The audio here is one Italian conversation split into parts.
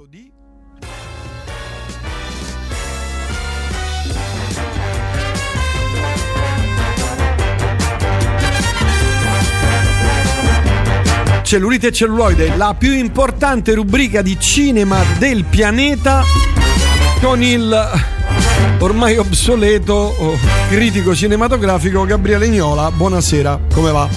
momento di... Cellulite e celluloide, la più importante rubrica di cinema del pianeta con il ormai obsoleto oh, critico cinematografico Gabriele Ignola. Buonasera, come va?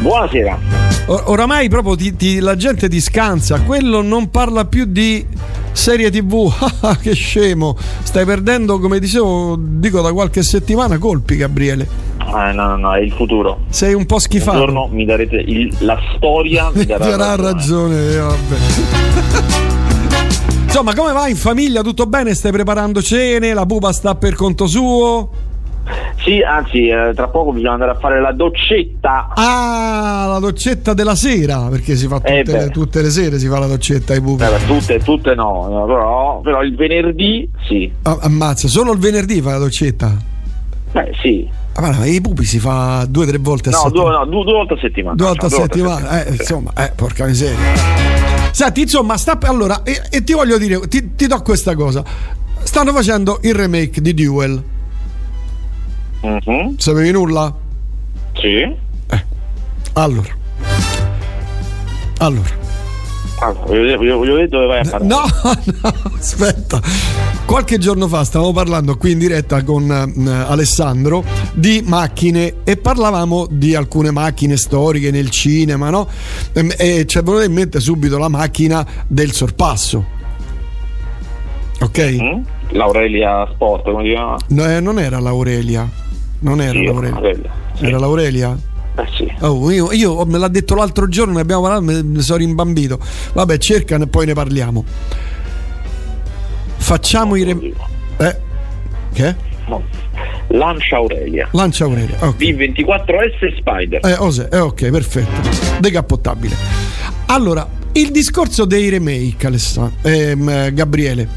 Buonasera. O- oramai proprio ti- ti- la gente ti scansa, quello non parla più di serie tv, Ah, che scemo, stai perdendo come dicevo, dico da qualche settimana colpi Gabriele, Ah, no, no, no, è il futuro. sei un po' Un schifato. giorno mi darete il- la storia mi Ti darà, darà ragione, eh, vabbè. Insomma, come va in famiglia? Tutto bene? Stai preparando cene? La pupa sta per conto suo? Sì, anzi, eh, tra poco bisogna andare a fare la doccetta. Ah, la doccetta della sera, perché si fa tutte, Eh, le, tutte le sere si fa la doccetta ai pupi. Eh, tutte, tutte no, no, però, però il venerdì sì. Ah, ammazza, solo il venerdì fa la doccetta. Beh, sì. Ah, ma no, i pupi si fa due o tre volte a No, settimana. no, due, due volte a settimana. Due volte a Cioè, settimana, eh, insomma, eh, porca miseria. Senti, insomma, sta, allora, e, e ti voglio dire, ti, ti do questa cosa. Stanno facendo il remake di Duel. Mhm, Sapevi nulla? Sì. Allora. Allora. Allora, voglio, vedere- voglio- voglio vedere dove vai a parlare. No, no, aspetta. Qualche giorno fa stavamo parlando qui in diretta con eh, Alessandro di macchine e parlavamo di alcune macchine storiche nel cinema, no? E, e ci è venuta in mente subito la macchina del sorpasso. Ok? Mm? L'Aurelia Sport, come si chiama? No, eh, non era l'Aurelia. Non era Sì, l'Aurelia. sì. Era l'Aurelia? Eh sì. Oh, io, io- me l'ha detto l'altro giorno, ne abbiamo parlato, me ne sono rimbambito. Vabbè, cercane e poi ne parliamo. Facciamo i rem- Eh? Che? No. Lancia Aurelia. Lancia Aurelia. Ok. B24S Spider. Eh, Ose, eh, ok, perfetto. Decappottabile. Allora, il discorso dei remake, Alessandro, ehm, eh, Gabriele.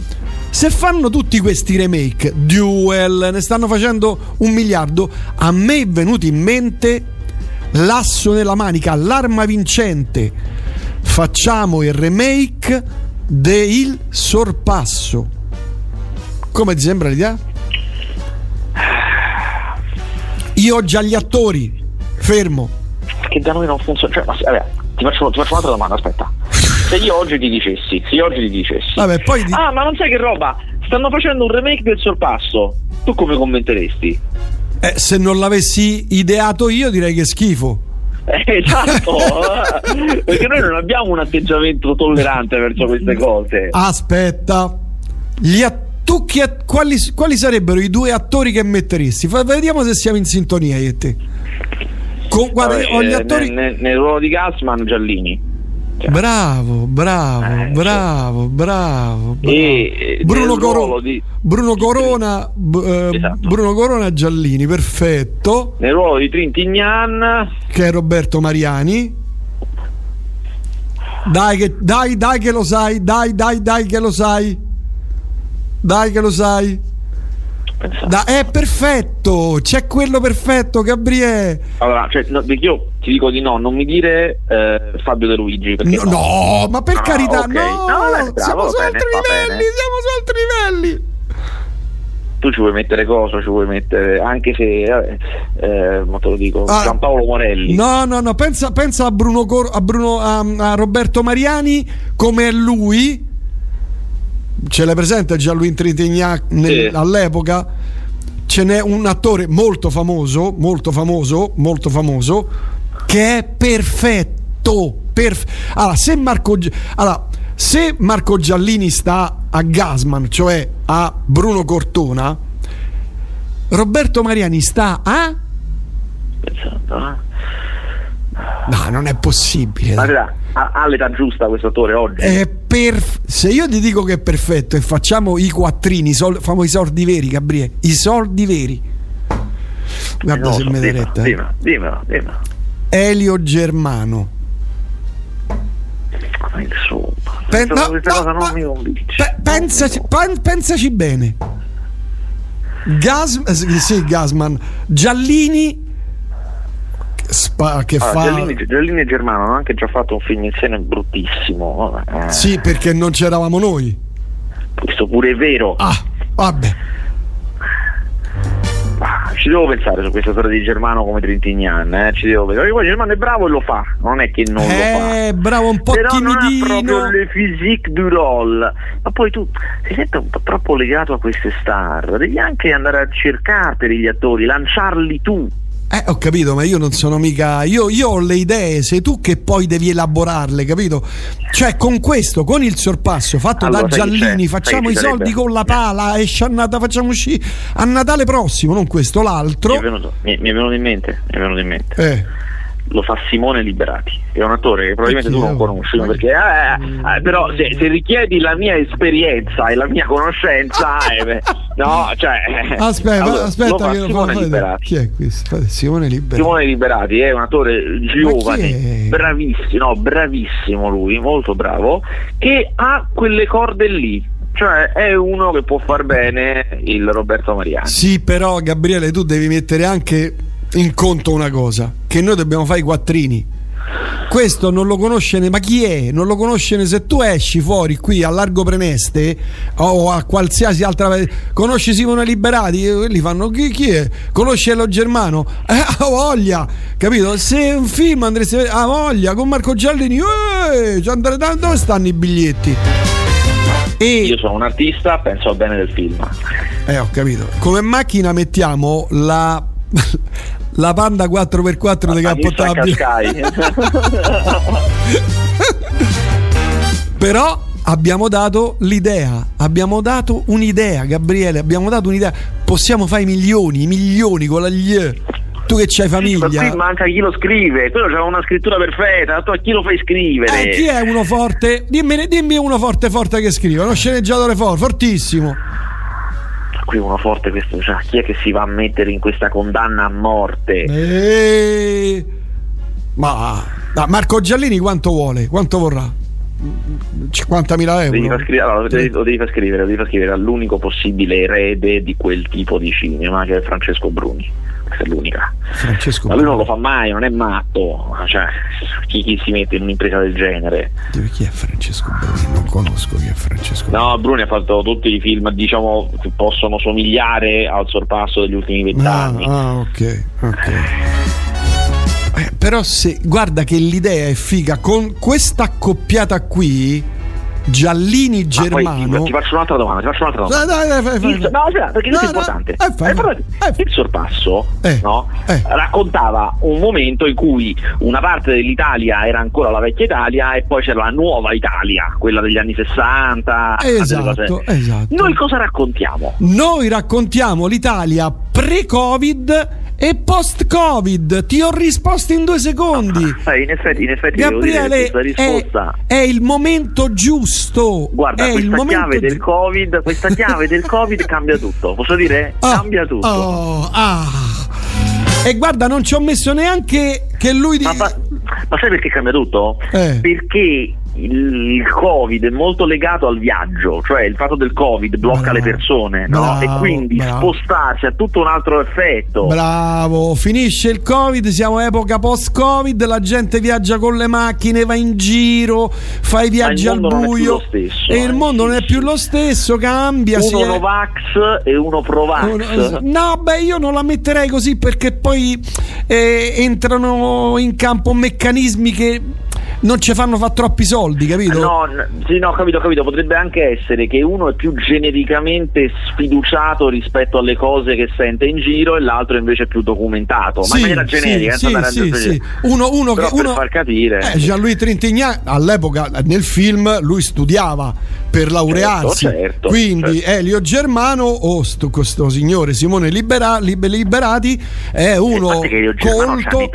Se fanno tutti questi remake, Duel, ne stanno facendo un miliardo, a me è venuto in mente l'asso nella manica, l'arma vincente. Facciamo il remake del sorpasso. Come ti sembra l'idea? Io ho già gli attori. Fermo. Che da noi non funziona. Cioè, ma, vabbè, ti faccio, ti faccio un'altra domanda, aspetta. Se io oggi ti dicessi, se io oggi ti dicessi. Vabbè, poi di- Ah, ma non sai che roba? Stanno facendo un remake del sorpasso. Tu come commenteresti? Eh, se non l'avessi ideato io direi che è schifo. Eh, esatto, perché noi non abbiamo un atteggiamento tollerante verso queste cose. Aspetta. Gli att- tu chi quali, quali sarebbero i due attori che metteresti? Fa- vediamo se siamo in sintonia io e te. Co- guarda, Vabbè, eh, attori... nel, nel- nel ruolo di Gassman, Giallini. Cioè, Bravo, bravo, Eh, bravo, bravo, bravo. E, eh, Bruno, Coro- di- Bruno Corona eh, Esatto. Bruno Corona Giallini, perfetto. Nel ruolo di Trintignan, Che è Roberto Mariani. Dai che, dai, dai che lo sai, dai, dai, dai che lo sai. Dai che lo sai. Pensate. Da- è perfetto, c'è quello perfetto, Gabriele. Allora, cioè, no, io ti dico di no, non mi dire eh, Fabio De Luigi. Perché No, no, ma per Ah, carità, ok. no, No, bravo, siamo su altri bene, va livelli, siamo su altri livelli. Tu ci vuoi mettere cosa? Ci vuoi mettere anche se, eh, eh, ma te lo dico, Ah, Giampaolo Morelli. No, no, no, pensa, pensa a Bruno, Cor- a, Bruno a, a Roberto Mariani come lui. Ce l'hai presente già lui in Tritignac nel- Sì. all'epoca? Ce n'è un attore molto famoso, molto famoso, molto famoso, che è perfetto. perf- allora, se Marco, allora, se Marco Giallini sta a Gasman, cioè a Bruno Cortona, Roberto Mariani sta a... Pensando, eh. No, non è possibile. Ma dai. ha, l'età giusta questo attore oggi. È perf- se io ti dico che è perfetto e facciamo i quattrini, sol- famo i soldi veri, Gabriele, i soldi veri. Guarda lo se so, mi dimmelo, diretta. dimmelo, dimmelo, dimmelo. Elio Germano. Ma insomma, Pen- no, questa no, cosa non mi convince. Pe- pensaci, pen- pensaci bene. Gas- eh, sì, Gasman. Giallini. Spa, che allora, fa Giallini, Giallini e Germano hanno anche già fatto un film insieme bruttissimo eh, sì perché non c'eravamo noi questo pure è vero ah vabbè Ah, ci devo pensare su questa storia di Germano come Trintignan, eh? ci devo pensare. Perché poi Germano è bravo e lo fa, non è che non lo fa. eh bravo un po' Però non ha timidino proprio le physique du role. Ma poi tu ti senti un po' troppo legato a queste star. Devi anche andare a cercarteli gli attori, lanciarli tu. Eh, ho capito, ma io non sono mica. Io, io ho le idee, sei tu che poi devi elaborarle, capito? Cioè, con questo, con il sorpasso fatto Allora, da Giallini, facciamo i soldi con la pala, esce a Natale, facciamo uscire a Natale prossimo, non questo, Mi è, l'altro. venuto, mi, mi è venuto in mente, mi è venuto in mente. Eh. Lo fa Simone Liberati, è un attore che probabilmente tu non conosci, Ma- perché eh, eh, però se, se richiedi la mia esperienza e la mia conoscenza, eh, no, cioè Aspetta, allora, lo aspetta, fa che lo Simone fa- Liberati. Chi è questo? Simone Liberati. Simone Liberati è un attore giovane, bravissimo, no, bravissimo lui, molto bravo, che ha quelle corde lì. Cioè è uno che può far bene il Roberto Mariani. Sì, però, Gabriele, tu devi mettere anche in conto una cosa: che noi dobbiamo fare i quattrini. Questo non lo conosce ne, ma chi è? Non lo conosce ne se tu esci fuori qui a Largo Preneste o a qualsiasi altra conosci Simone Liberati e quelli fanno chi, chi è? Conosci Elo Germano? Eh, ha voglia, capito? Se è un film andresti a ha voglia con Marco Giallini, eh, dove stanno i biglietti? E Io sono un artista, penso bene del film. eh, ho capito. Come macchina mettiamo la la Panda 4x4 La Nissan decapottabile. Qashqai. Però abbiamo dato l'idea, abbiamo dato un'idea, Gabriele, abbiamo dato un'idea. Possiamo fare i milioni, milioni con la gli. Tu che c'hai Ma qui famiglia. manca chi lo scrive, quello c'ha una scrittura perfetta, tu a chi lo fai scrivere? Eh, chi è uno forte? Dimmi, dimmi uno forte forte che scrive, uno sceneggiatore forte, fortissimo. Qui uno forte questo, cioè, chi è che si va a mettere in questa condanna a morte? Eh, Ma ah, Marco Giallini quanto vuole? Quanto vorrà? 50.000 Devi far euro? scrivere, allora, lo devi, lo devi far scrivere, lo devi far scrivere all'unico possibile erede di quel tipo di cinema che è Francesco Bruni. Questa è l'unica. Francesco Ma lui non lo fa mai, non è matto. Cioè, chi, chi si mette in un'impresa del genere? Chi è Francesco Bruni? Non conosco chi è Francesco Bruni. No, Bruni ha fatto tutti i film, diciamo, che possono somigliare al sorpasso degli ultimi Ah, vent'anni. ah, ok, ok. Eh, però se guarda che l'idea è figa con questa accoppiata qui Giallini Ma poi Germano ti faccio un'altra domanda, ti faccio un'altra domanda. Dai, dai, dai, fai, fai, Il- no, aspetta, perché questo è importante. eh, Eh, fai. il sorpasso Eh, no? eh. raccontava un momento in cui una parte dell'Italia era ancora la vecchia Italia e poi c'era la nuova Italia, quella degli anni 60. altre Esatto, esatto. Noi cosa raccontiamo? Noi raccontiamo l'Italia pre-Covid e post-Covid. Ti ho risposto in due secondi. Eh, in effetti, in effetti Gabriele, questa è, risposta. è il momento giusto. Guarda, è questa chiave del Covid, questa chiave del Covid cambia tutto. Posso dire? Ah, Cambia tutto. oh, ah. E guarda, non ci ho messo neanche che lui di... Ma, ma- ma sai perché cambia tutto? Eh. Perché il, Covid è molto legato al viaggio, cioè il fatto del Covid blocca Bravo, le persone, no? bravo, E quindi bravo. spostarsi ha tutto un altro effetto. Bravo, finisce il Covid, siamo epoca post-Covid, la gente viaggia con le macchine, va in giro, fa i viaggi al buio stesso, e il eh, mondo sì, non è più lo stesso, cambia. uno è- Novax e uno Provax. No, beh, io non la metterei così perché poi eh, entrano in campo meccanismi che non ci fanno fare troppi soldi, capito? No, sì, no, capito, capito. Potrebbe anche essere che uno è più genericamente sfiduciato rispetto alle cose che sente in giro e l'altro invece è più documentato. ma in maniera generica, sì, senza sì, sì, sì. Uno, uno Però che per uno, far capire. eh, Jean-Louis Trintignant all'epoca nel film lui studiava per laurearsi. Certo, certo, Quindi certo. Elio Germano o sto, questo signore Simone Libera- Libe- Liberati è uno colto.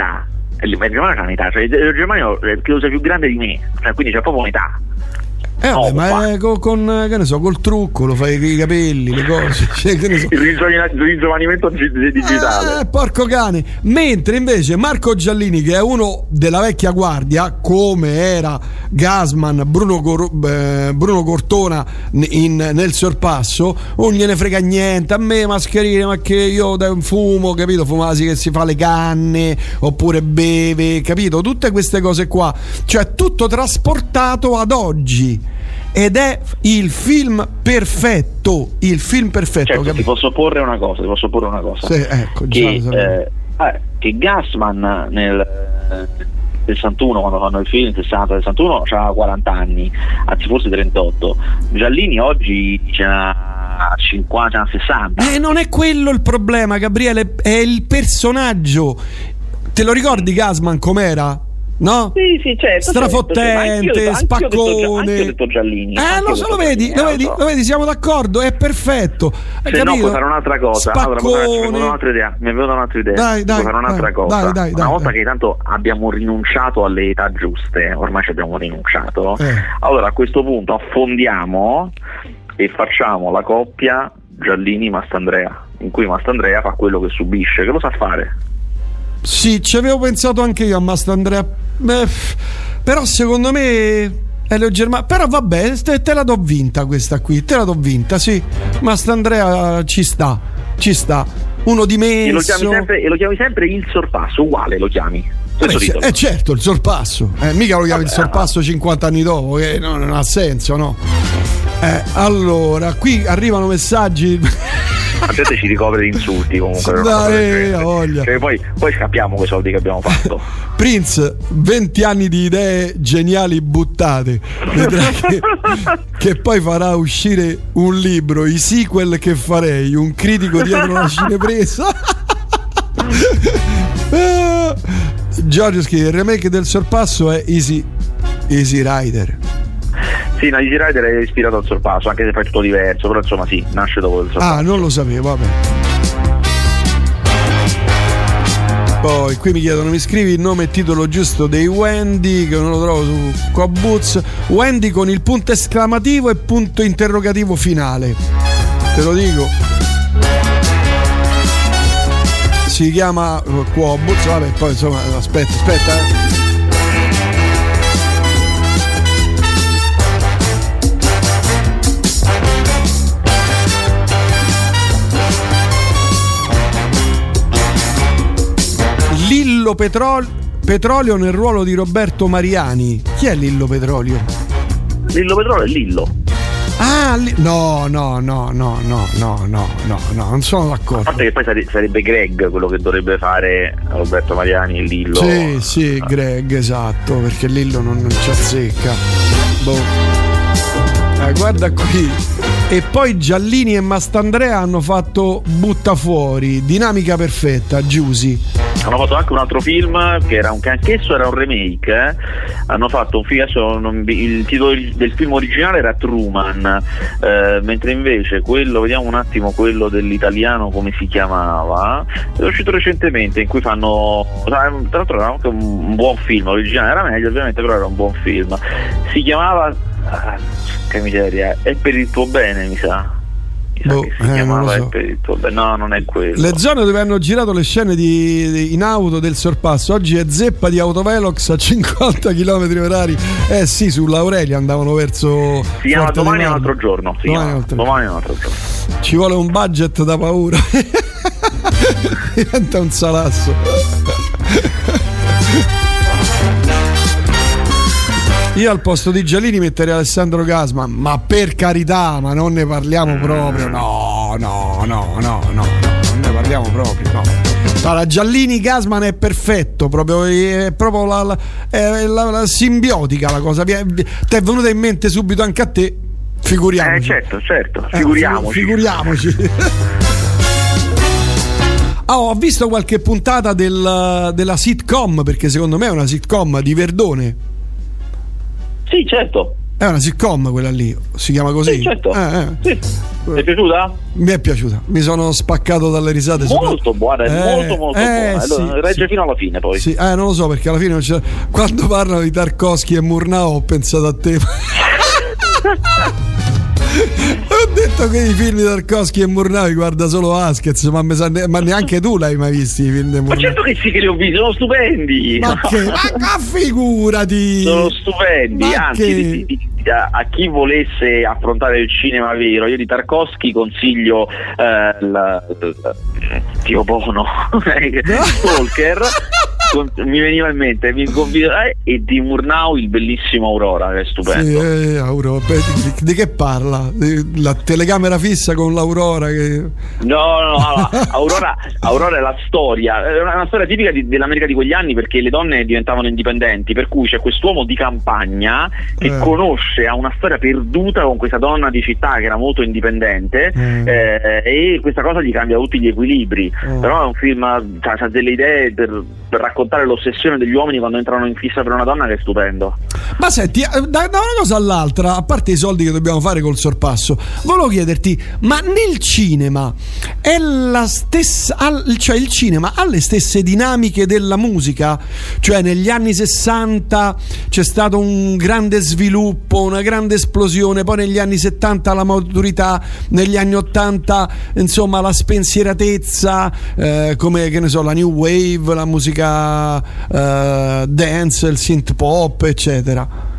Il Germano c'ha un'età, cioè il Germano è più grande di me, cioè, quindi c'ha proprio un'età. Eh, vabbè, ma è con, con, che ne so, col trucco, lo fai i capelli, le cose. Cioè, so. Il ringiovanimento digitale. Eh, porco cane. Mentre invece Marco Giallini, che è uno della vecchia guardia, come era Gasman, Bruno, Cor- eh, Bruno Cortona in, nel sorpasso, non gliene frega niente. A me mascherine, ma che io da un fumo, capito? Fumasi che si fa le canne, oppure beve, capito? Tutte queste cose qua. Cioè, tutto trasportato ad oggi ed è il film perfetto. Il film perfetto. Certo, ti posso porre una cosa, ti posso porre una cosa. Sì, ecco, che, eh, eh, che Gassman nel 61 quando fanno il film 60 61 aveva 40 anni anzi forse 38 Giallini oggi ha 50 60 eh non è quello il problema Gabriele è il personaggio te lo ricordi Gasman com'era? No? Sì, sì, certo. Strafottente, certo. Anch'io, spaccone. Anch'io ho detto Giallini. Eh, lo, so, lo vedi, lo, vedi, lo vedi, siamo d'accordo, è perfetto. Se capito? no, puoi fare un'altra cosa. Allora, mi è venuta un'altra idea. Mi è venuta un'altra idea. Dai, dai, puoi fare un'altra dai, cosa. Dai, dai, Una volta che tanto abbiamo rinunciato alle età giuste, ormai ci abbiamo rinunciato. Eh. Allora, a questo punto affondiamo e facciamo la coppia Giallini-Mastandrea, in cui Mastandrea fa quello che subisce, che lo sa fare. Sì, ci avevo pensato anche io a Mastandrea. Beh, però secondo me Elio Germano. Però vabbè, te, te, la do vinta questa qui. Te la do vinta, sì. Mastandrea ci sta, ci sta. Uno di me. E e lo chiami sempre il sorpasso, uguale lo chiami. Eh, eh, certo, il sorpasso. Eh, mica lo chiami il sorpasso no. 50 anni dopo, che non, non ha senso, no? Eh, allora, qui arrivano messaggi la gente ci ricopre di insulti comunque. Dai, voglia. Cioè, poi, poi scappiamo quei soldi che abbiamo fatto. Prince, 20 anni di idee geniali buttate. Vedrai che, che, poi farà uscire un libro, i sequel che farei, un critico dietro la cinepresa. Giorgio scrive: il remake del sorpasso è Easy, Easy Rider. Sì, no, Easy Rider è ispirato al sorpasso, anche se fa tutto diverso, però insomma sì, nasce dopo il sorpasso. Ah, non lo sapevo, vabbè. Poi qui mi chiedono, mi scrivi il nome e titolo giusto dei Wendy, che non lo trovo su Quaboots. Wendy con il punto esclamativo e punto interrogativo finale. Te lo dico. Si chiama Quaboots, vabbè, poi insomma, aspetta, aspetta. Eh. Lillo Petrol- Petrolio nel ruolo di Roberto Mariani. Chi è Lillo Petrolio? Lillo Petrolio è Lillo. Ah, li- no, no, no, no, no, no, no, no, no, non sono d'accordo. A parte che poi sarebbe Greg quello che dovrebbe fare Roberto Mariani e Lillo. Sì, sì, ah. Greg, esatto, perché Lillo non, non ci azzecca. Boh. Eh, guarda qui. E poi Giallini e Mastandrea hanno fatto Butta fuori, dinamica perfetta, Giusy hanno fatto anche un altro film che era un, anch'esso era un remake eh? hanno fatto un film non, il titolo del film originale era Truman eh, mentre invece quello vediamo un attimo quello dell'italiano come si chiamava è uscito recentemente in cui fanno tra l'altro era anche un, buon film l'originale era meglio ovviamente però era un buon film si chiamava ah, che miseria è per il tuo bene mi sa boh, eh, so. Beh, no, non è quello. Le zone dove hanno girato le scene di, di, in auto del sorpasso, oggi è zeppa di autovelox a 50 km orari. Eh sì, sull'Aurelia andavano verso. Si chiama domani è un altro giorno. Si domani, chiama, domani è un altro giorno. Ci vuole un budget da paura. Diventa un salasso. Io al posto di Gialini metterei Alessandro Gasman, ma per carità, ma non ne parliamo proprio. No, no, no, no, no, non ne parliamo proprio, no. Allora, Giallini Gasman è perfetto, proprio, è proprio la, la, è la, la simbiotica la cosa. Ti è venuta in mente subito anche a te? Figuriamoci. Eh, certo, certo, figuriamoci. Eh, figuriamoci. Oh, ho visto qualche puntata del, della sitcom, perché secondo me è una sitcom di Verdone. Sì, certo. È una sitcom quella lì, si chiama così? Sì, certo. Eh, eh. Sì. Ti è piaciuta? Mi è piaciuta, mi sono spaccato dalle risate. Molto sopra... buona, eh, molto molto eh, buona. Sì, regge sì. fino alla fine poi. Sì, eh, non lo so perché alla fine quando parlano di Tarkovsky e Murnau ho pensato a te. Ho detto che i film di Tarkovsky e Murnau guarda solo Askez, ma, ma, neanche tu l'hai mai visto i film di Murnau. Ma certo che sì che li ho visti, sono stupendi. Ma che? Ma, figurati! Sono stupendi, ma anzi, che... di, di, di, a chi volesse affrontare il cinema vero, io di Tarkovsky consiglio eh, la, la, Tio Bono, Stalker mi veniva in mente mi eh, e di Murnau il bellissimo Aurora che è stupendo sì, eh, Aurora. Beh, di, di, che parla? la telecamera fissa con l'Aurora che... no no, no Aurora, Aurora, è la storia è una storia tipica di, dell'America di quegli anni perché le donne diventavano indipendenti per cui c'è quest'uomo di campagna che eh. conosce ha una storia perduta con questa donna di città che era molto indipendente mm. eh, e questa cosa gli cambia tutti gli equilibri mm. però è un film ha delle idee per, per raccontare raccontare l'ossessione degli uomini quando entrano in fissa per una donna che è stupendo. Ma senti, eh, da, una cosa all'altra, a parte i soldi che dobbiamo fare col sorpasso, volevo chiederti, ma nel cinema è la stessa, cioè il cinema ha le stesse dinamiche della musica? Cioè negli anni 60 c'è stato un grande sviluppo, una grande esplosione, poi negli anni 70 la maturità, negli anni 80 insomma la spensieratezza, eh, come che ne so, la new wave, la musica uh, dance, il synth pop, eccetera.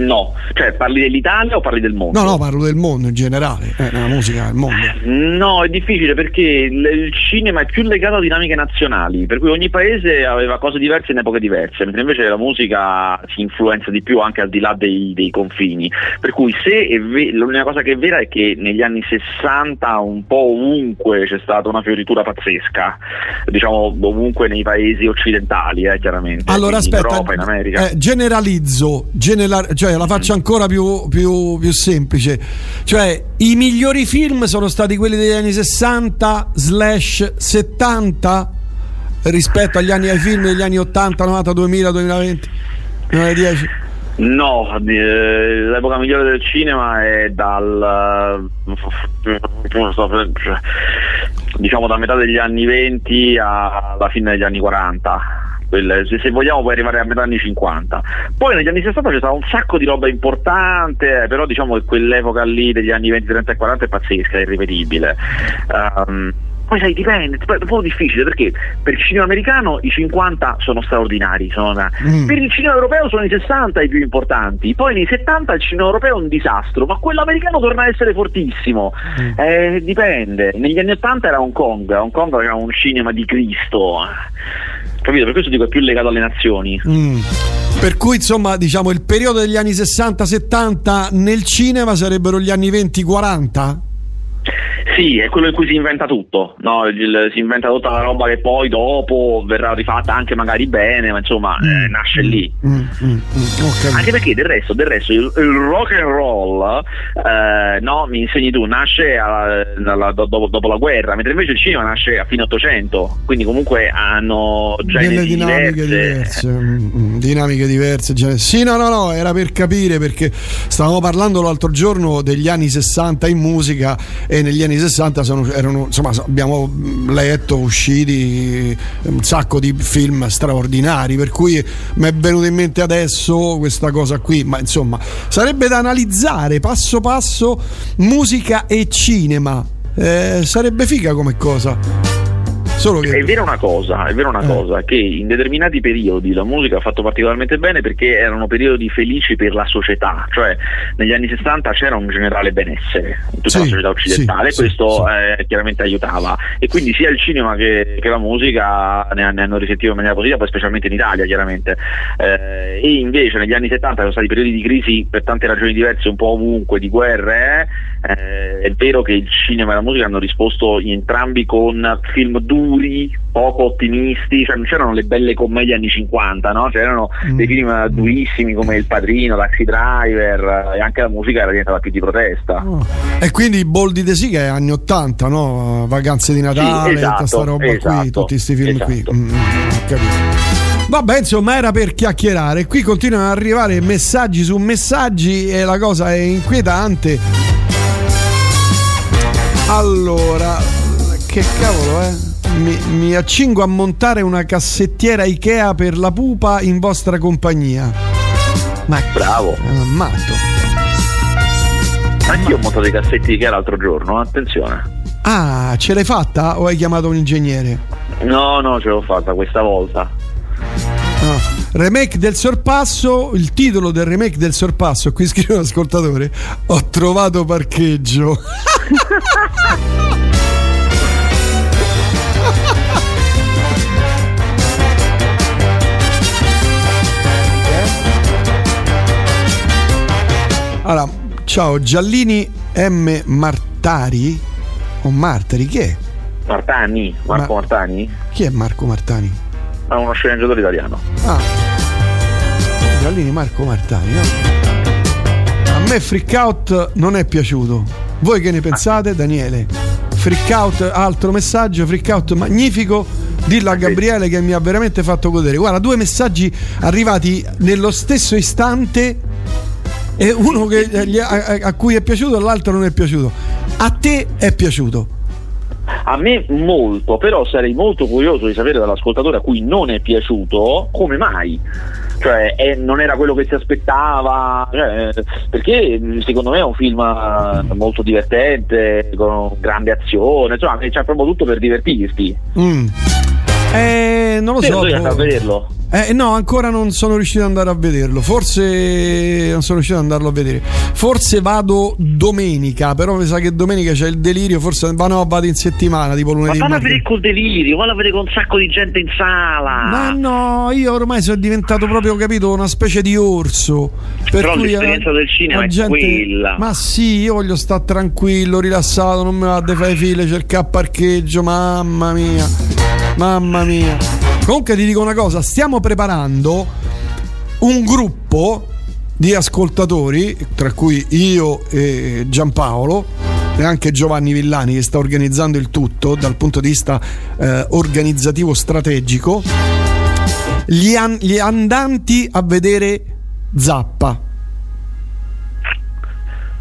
No, cioè parli dell'Italia o parli del mondo? No, no, parlo del mondo in generale, eh, nella musica del mondo. No, è difficile perché il cinema è più legato a dinamiche nazionali, per cui ogni paese aveva cose diverse in epoche diverse, mentre invece la musica si influenza di più anche al di là dei, dei confini. Per cui se ve- l'unica cosa che è vera è che negli anni 60 un po' ovunque c'è stata una fioritura pazzesca, diciamo ovunque nei paesi occidentali, eh, chiaramente. Allora in aspetta, Europa, in America. Eh, generalizzo, general- cioè la faccio ancora più, più, più semplice. Cioè, i migliori film sono stati quelli degli anni 60 slash 70 rispetto agli anni ai film degli anni 80, 90, 2000, 2020, 2010. No, eh, l'epoca migliore del cinema è dal diciamo da metà degli anni 20 alla fine degli anni 40 se, se, vogliamo puoi arrivare a metà anni 50. Poi negli anni 60 c'è stato un sacco di roba importante, però diciamo che quell'epoca lì degli anni 20, 30 e 40 è pazzesca, è irripetibile. Um, poi sai, dipende, è un po' difficile perché per il cinema americano i 50 sono straordinari, sono una... mm. per il cinema europeo sono i 60 i più importanti, poi nei 70 il cinema europeo è un disastro, ma quello americano torna a essere fortissimo, mm. eh, dipende. Negli anni 80 era Hong Kong, Hong Kong era un cinema di Cristo capito? Per questo dico è più legato alle nazioni. Mm. Per cui insomma diciamo il periodo degli anni 60-70 nel cinema sarebbero gli anni 20-40? Sì, è quello in cui si inventa tutto, no? Si inventa tutta la roba che poi dopo verrà rifatta anche magari bene, ma insomma mm. eh, nasce lì. Mm, mm, mm, mm. anche perché del resto, del resto il, il rock and roll, eh, no, mi insegni tu, nasce alla, alla, dopo, dopo, la guerra, mentre invece il cinema nasce a fine 800, quindi comunque hanno delle dinamiche diverse. diverse. Mm, dinamiche diverse. Sì, no, no, no, era per capire perché stavamo parlando l'altro giorno degli anni 60 in musica e negli anni 60 60 sono, erano, insomma, abbiamo letto, usciti un sacco di film straordinari, per cui mi è venuto in mente adesso questa cosa qui, ma insomma sarebbe da analizzare passo passo musica e cinema. Eh, sarebbe figa come cosa. Solo che... È vera una cosa, è vera una eh. cosa, che in determinati periodi la musica ha fatto particolarmente bene perché erano periodi felici per la società, cioè negli anni 60 c'era un generale benessere in tutta sì, la società occidentale, sì, questo sì, eh, chiaramente aiutava e quindi sia il cinema che, che la musica ne, ne, hanno risentito in maniera positiva, poi specialmente in Italia chiaramente. Eh, e invece negli anni 70 sono stati periodi di crisi per tante ragioni diverse, un po' ovunque, di guerre, eh, è vero che il cinema e la musica hanno risposto entrambi con film duri duri, poco ottimisti, cioè non c'erano le belle commedie anni 50, no? c'erano mm. dei film durissimi come Il Padrino, Taxi Driver e anche la musica era diventata più di protesta. Oh. E quindi Boldi De Siga è anni 80, no? Vacanze di Natale, sì, esatto, tutta sta roba esatto, qui, tutti questi film esatto. qui. Mm, capito. Vabbè, insomma, era per chiacchierare. Qui continuano ad arrivare messaggi su messaggi e la cosa è inquietante. Allora, che cavolo, eh? Mi, mi accingo a montare una cassettiera Ikea per la pupa in vostra compagnia. Ma bravo. È matto. Anch'io ho montato i cassetti era l'altro giorno, attenzione. Ah, ce l'hai fatta o hai chiamato un ingegnere? No, no, ce l'ho fatta questa volta. Ah. Remake del sorpasso, il titolo del remake del sorpasso, qui scrive un ascoltatore, ho trovato parcheggio. Allora, ciao Giallini M. Martari o Martari, chi è? Martani, Marco Ma- Martani? Chi è Marco Martani? È uno sceneggiatore italiano. Ah. Giallini Marco Martani, no? A me Freak Out non è piaciuto. Voi che ne pensate, Daniele? Freak Out, altro messaggio, Freak Out magnifico. Dillo a Gabriele che mi ha veramente fatto godere. Guarda, due messaggi arrivati nello stesso istante e uno che, a, a cui è piaciuto e l'altro non è piaciuto. A te è piaciuto? A me molto, però sarei molto curioso di sapere dall'ascoltatore a cui non è piaciuto come mai. Cioè, eh, non era quello che si aspettava, cioè, perché secondo me è un film molto divertente, con grande azione, insomma, c'è proprio tutto per divertirti. Mm. Eh, non lo Te so. a vederlo. Eh, no, ancora non sono riuscito ad andare a vederlo. Forse non sono riuscito ad andarlo a vedere. Forse vado domenica, però mi sa che domenica c'è il delirio. Forse ma no, vado in settimana, tipo lunedì. Ma vanno a vedere col delirio, vanno a vedere con un sacco di gente in sala. Ma no, io ormai sono diventato proprio, capito, una specie di orso. Per però cui l'esperienza del cinema è gente... quella. Ma sì, io voglio stare tranquillo, rilassato, non mi va a fare file, cercare parcheggio, mamma mia. Mamma mia. Comunque ti dico una cosa, stiamo preparando un gruppo di ascoltatori, tra cui io e Giampaolo e anche Giovanni Villani che sta organizzando il tutto dal punto di vista eh, organizzativo strategico, gli, an- gli andanti a vedere Zappa.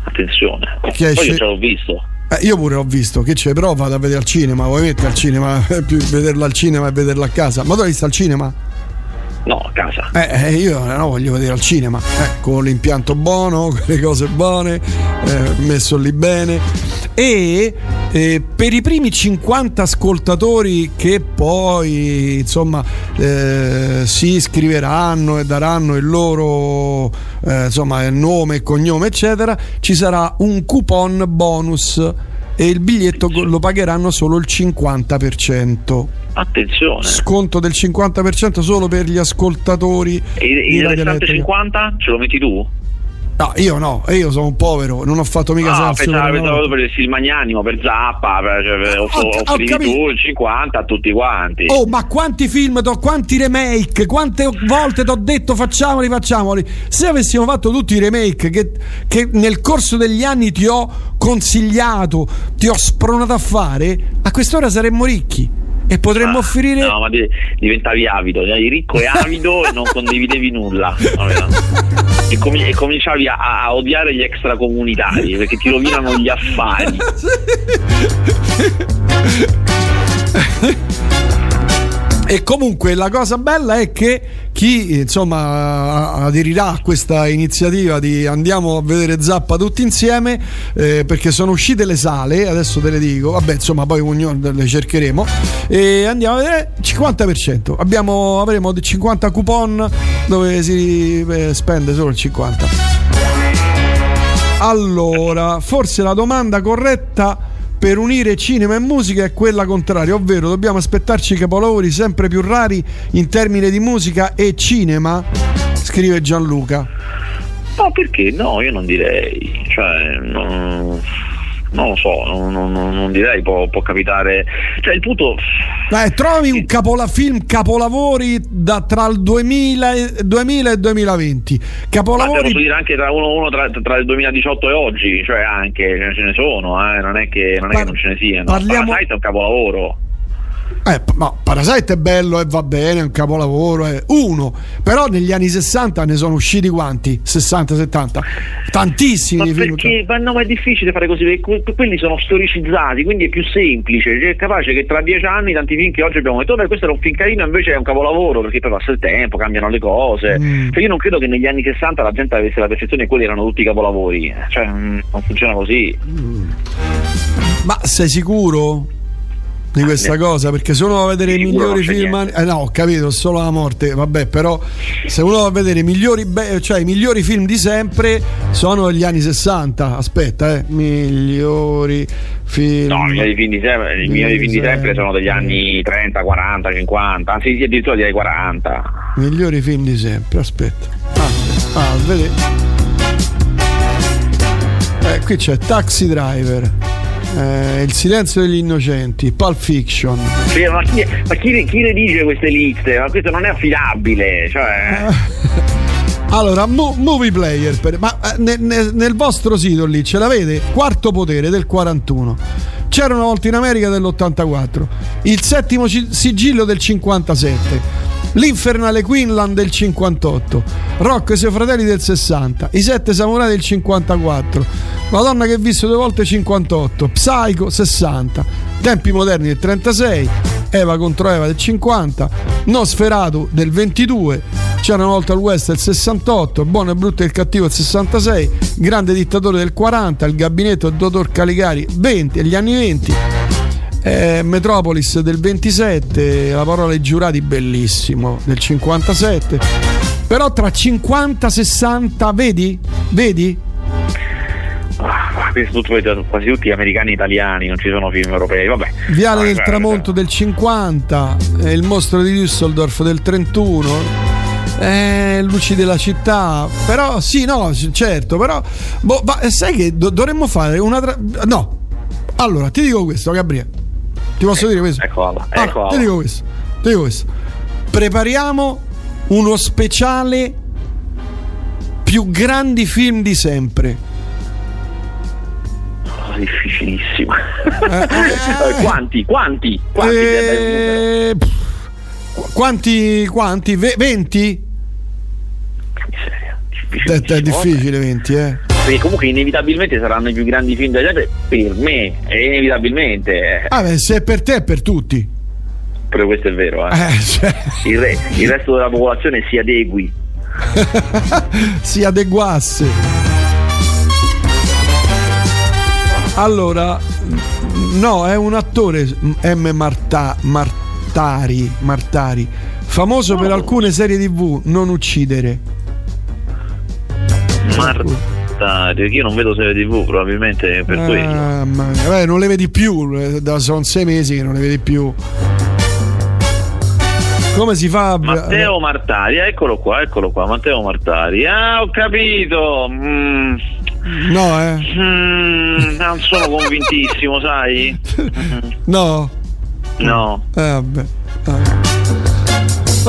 Attenzione, Che poi esce- io ce l'ho visto. Eh, io pure ho visto che c'è, però vado a vedere al cinema. Vuoi mettere al cinema? Più vederlo al cinema e vederlo a casa. Ma tu hai visto al cinema? No, a casa. Eh, eh, io no, voglio vedere al cinema, eh, con l'impianto buono, con le cose buone, eh, messo lì bene. E eh, per i primi 50 ascoltatori che poi insomma eh, si iscriveranno e daranno il loro eh, insomma, nome cognome, eccetera, ci sarà un coupon bonus e il biglietto lo pagheranno solo il 50%. Attenzione. Sconto del 50% solo per gli ascoltatori. E il restante 50 ce lo metti tu? No, io no, io sono un povero, non ho fatto mica senso. pensavo, pensavo per il film magnanimo, per Zappa, per, cioè, ho, ho offrivi tu il 50 a tutti quanti. Oh, ma quanti film, t'ho, quanti remake, quante volte ti ho detto facciamoli, facciamoli. Se avessimo fatto tutti i remake che, che nel corso degli anni ti ho consigliato, ti ho spronato a fare, a quest'ora saremmo ricchi e potremmo ah, offrire. No, ma diventavi avido, eri ricco e avido e non condividevi nulla. E, com- e cominciavi a-, a, odiare gli extracomunitari perché ti rovinano gli affari. E comunque la cosa bella è che chi insomma aderirà a questa iniziativa di andiamo a vedere Zappa tutti insieme eh, perché sono uscite le sale, adesso te le dico, vabbè insomma poi ognuno le cercheremo e andiamo a vedere 50%. Abbiamo, avremo 50 coupon dove si eh, spende solo il 50. Allora, forse la domanda corretta per unire cinema e musica è quella contraria, ovvero dobbiamo aspettarci capolavori sempre più rari in termini di musica e cinema, scrive Gianluca. No, perché no, io non direi, cioè non, non lo so, non, non, non direi può, può, capitare. Cioè, il punto. Eh, trovi un capola, film capolavori da, tra il 2000, 2000 e 2020. Capolavori. Ma posso dire anche tra uno, uno tra, tra, il 2018 e oggi, cioè anche ce ne sono, eh, non è che non, è che non ce ne siano. Parliamo... Parasite è un capolavoro. Eh, no, Parasite è bello e va bene, è un capolavoro, è uno. Però negli anni 60 ne sono usciti quanti? 60-70? Tantissimi ma. Perché, ma no, ma è difficile fare così, perché quelli sono storicizzati, quindi è più semplice. Cioè, è capace che tra dieci anni tanti film che oggi abbiamo detto, beh, questo era un film carino, invece è un capolavoro, perché poi passa il tempo, cambiano le cose. Mm. Cioè, io non credo che negli anni 60 la gente avesse la percezione che quelli erano tutti capolavori. Cioè, mm, non funziona così. Mm. Ma sei sicuro? Di questa cosa perché se uno va a vedere i migliori film eh, no ho capito solo la morte vabbè però se uno va a vedere i migliori, be- cioè, i migliori film di sempre sono gli anni 60 aspetta eh migliori film. No i migliori film di sempre, i migliori film di sempre. sono degli anni 30 40 50 anzi addirittura direi 40 migliori film di sempre aspetta. Ah, ah vedi? Eh, qui c'è Taxi Driver eh, Il silenzio degli innocenti, Pulp Fiction. Sì, ma, chi, ma chi, chi, le dice queste liste? Ma questo non è affidabile. Cioè... Allora, mo- Movie Player, per, ma eh, ne, ne, nel vostro sito lì ce l'avete? Quarto potere del 41. C'era una volta in America dell'84. Il settimo sigillo del 57. L'Infernale Queenland del 58, Rock e suoi fratelli del 60, I Sette Samurai del 54, La donna che ha visto due volte 58, Psycho 60, Tempi moderni del 36, Eva contro Eva del 50, Nosferatu del 22, C'era una volta il West del 68, Buono e brutto e il cattivo del 66, Grande dittatore del 40, Il gabinetto del dottor Caligari 20, agli anni 20 eh, Metropolis del 27, la parola ai giurati bellissimo del 57. Però tra 50 e 60, vedi? Vedi? Ah, tutto, quasi tutti americani e italiani, non ci sono film europei, vabbè. Viale ah, del tramonto del 50, eh, Il mostro di Düsseldorf del 31. Eh, luci della città, però sì, no, certo, però boh, ma sai che do- dovremmo fare una tra- no. Allora, ti dico questo, Gabriele. Ti posso dire questo? Eccola, eccola. Ah, ti dico questo. Ti dico questo. Prepariamo uno speciale più grandi film di sempre. Oh, difficilissimo. Eh, eh, quanti? Quanti? Quanti? Eh, quanti? Quanti? 20? Miseria. È, è difficile 20, eh perché comunque inevitabilmente saranno i più grandi film da sempre per me, inevitabilmente. Ah, beh, se è per te è per tutti. Però questo è vero, eh. eh cioè... il, re, il resto della popolazione si adegui. si adeguasse. Allora, no, è un attore M. Marta, Martari, Martari, famoso no. per alcune serie TV, non uccidere. Martari guarda, io non vedo serie tv, probabilmente per ah, quello. Ma, non le vedi più, eh, da, sono sei mesi che non le vedi più. Come si fa? Matteo Martari, eccolo qua, eccolo qua, Matteo Martari. Ah, ho capito. Mm. No, eh. Mm, non sono convintissimo, sai? No. No. Eh, vabbè.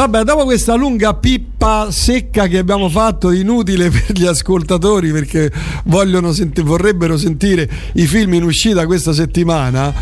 Vabbè, dopo questa lunga pippa secca che abbiamo fatto, inutile per gli ascoltatori perché senti- vorrebbero sentire i film in uscita questa settimana.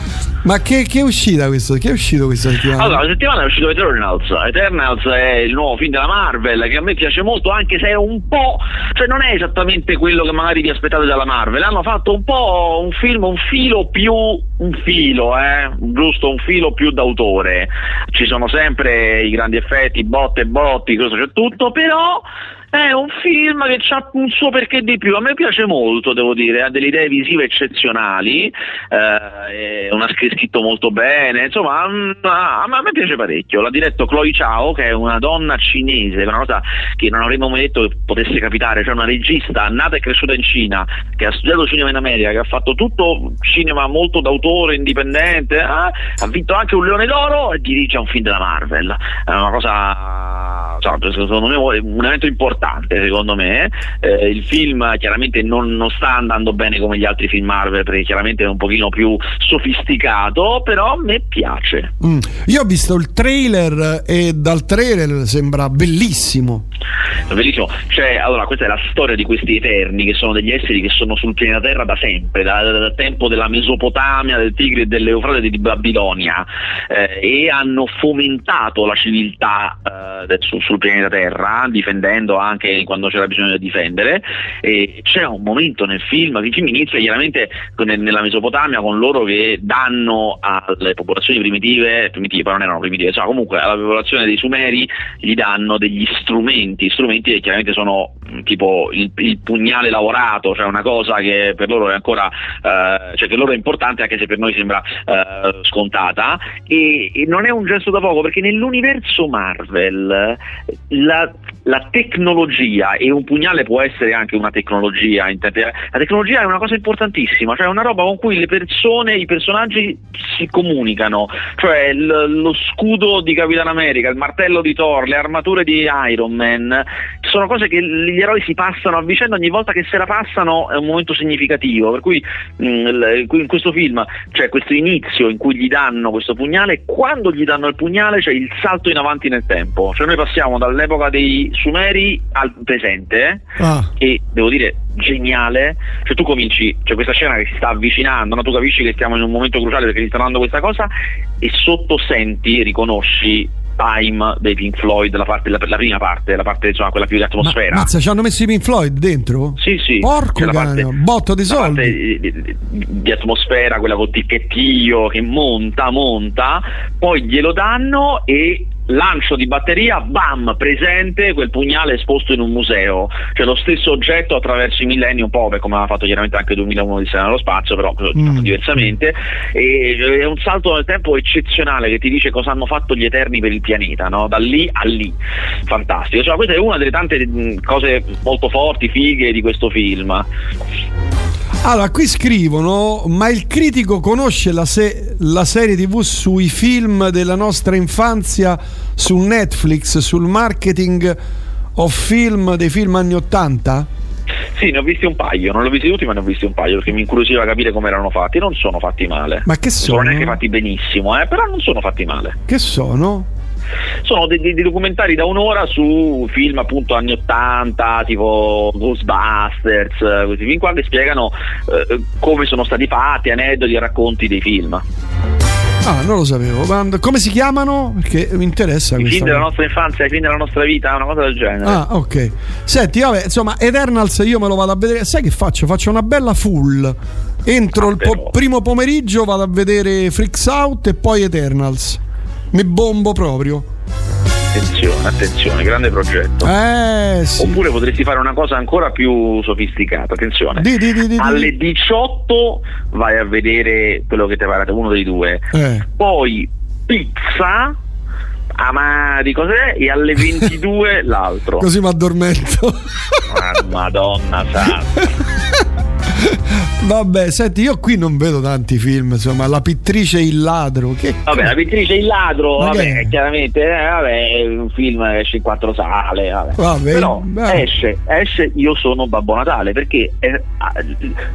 Ma che, che, è uscita questo? Che è uscito questa settimana? Allora, la settimana è uscito Eternals. Eternals è il nuovo film della Marvel che a me piace molto, anche se è un po'. cioè non è esattamente quello che magari vi aspettate dalla Marvel. Hanno fatto un po' un film, un filo più. un filo, eh? Giusto, un filo più d'autore. Ci sono sempre i grandi effetti effetti, botte e botti, cosa c'è tutto, però è un film che ha un suo perché di più. A me piace molto, devo dire, ha delle idee visive eccezionali, eh, è una scritto molto bene, insomma, mm, a, a, me piace parecchio. L'ha diretto Chloe Chao, che è una donna cinese, una cosa che non avremmo mai detto che potesse capitare, cioè una regista nata e cresciuta in Cina, che ha studiato cinema in America, che ha fatto tutto cinema molto d'autore, indipendente, eh? ha vinto anche un Leone d'Oro e dirige un film della Marvel. È una cosa cioè, secondo me un evento importante secondo me. Eh, il film chiaramente non, non, sta andando bene come gli altri film Marvel perché chiaramente è un pochino più sofisticato però a me piace. Mm. io ho visto il trailer e dal trailer sembra bellissimo. Bellissimo. Cioè allora questa è la storia di questi eterni che sono degli esseri che sono sul pianeta Terra da sempre dal, dal tempo della Mesopotamia del Tigre e dell'Eufrate di Babilonia eh, e hanno fomentato la civiltà eh, sul, sul, pianeta Terra, difendendo anche quando c'era bisogno di difendere. E c'è un momento nel film, il film inizia chiaramente nella Mesopotamia con loro che danno alle popolazioni primitive, primitive non erano primitive, cioè comunque alla popolazione dei Sumeri gli danno degli strumenti, strumenti che chiaramente sono tipo il, il pugnale lavorato, cioè una cosa che per loro è ancora, eh, cioè che loro è importante anche se per noi sembra eh, scontata. E, e non è un gesto da poco perché nell'universo Marvel la, la, tecnologia e un pugnale può essere anche una tecnologia la tecnologia è una cosa importantissima cioè una roba con cui le persone i personaggi si comunicano. Cioè l, lo scudo di Capitan America il martello di Thor le armature di Iron Man sono cose che gli eroi si passano a vicenda ogni volta che se la passano è un momento significativo per cui mh, in questo film c'è questo inizio in cui gli danno questo pugnale quando gli danno il pugnale c'è il salto in avanti nel tempo cioè noi passiamo dall'epoca dei Sumeri al presente ah. e devo dire geniale cioè tu cominci c'è questa scena che si sta avvicinando no? tu capisci che stiamo in un momento cruciale perché ti sta dando questa cosa e sotto senti riconosci Time dei Pink Floyd, la, parte, la, la prima parte, la parte insomma quella più di atmosfera. Ma, mazza, ci hanno messo i Pink Floyd dentro? Sì, sì. Porco cane, botto di soldi. Di, di, di, atmosfera, quella col ticchettio che monta, monta, poi glielo danno e lancio di batteria, bam, presente quel pugnale esposto in un museo, cioè lo stesso oggetto attraverso i millenni, un po' come aveva fatto chiaramente anche 2001 di Sena nello spazio, però mm. diversamente, e è un salto nel tempo eccezionale che ti dice cosa hanno fatto gli Eterni per il pianeta, no? da lì a lì, fantastico, cioè, questa è una delle tante mm, cose molto forti, fighe di questo film. Allora, qui scrivono, ma il critico conosce la, se- la, serie tv sui film della nostra infanzia su Netflix, sul marketing of film dei film anni 80? Sì, ne ho visti un paio, non li ho visti tutti, ma ne ho visti un paio perché mi incuriosiva capire come erano fatti. Non sono fatti male. Ma che sono? Non sono neanche fatti benissimo, eh, però non sono fatti male. Che sono? Sono dei, dei, documentari da un'ora su film appunto anni 80 tipo Ghostbusters questi film qua che spiegano eh, come sono stati fatti aneddoti e racconti dei film Ah, non lo sapevo. Come si chiamano? Perché mi interessa. I film della nostra infanzia, i film della nostra vita, una cosa del genere. Ah, ok. Senti, vabbè, insomma, Eternals io me lo vado a vedere. Sai che faccio? Faccio una bella full. Entro ah, il po- primo pomeriggio vado a vedere Freaks Out e poi Eternals. Mi bombo proprio. Attenzione, attenzione, grande progetto. Eh, sì. Oppure potresti fare una cosa ancora più sofisticata. Attenzione. Di, di, di, Alle 18 vai a vedere quello che ti pare, uno dei due. Eh. Poi pizza amari cos'è e alle 22 l'altro così mi addormento ah, madonna santa Vabbè, senti, io qui non vedo tanti film, insomma, La pittrice e il ladro. Che vabbè, La pittrice e il ladro, vabbè, chiaramente, eh, vabbè, è un film che esce in quattro sale, vabbè. vabbè Però beh. esce, esce Io sono Babbo Natale, perché eh,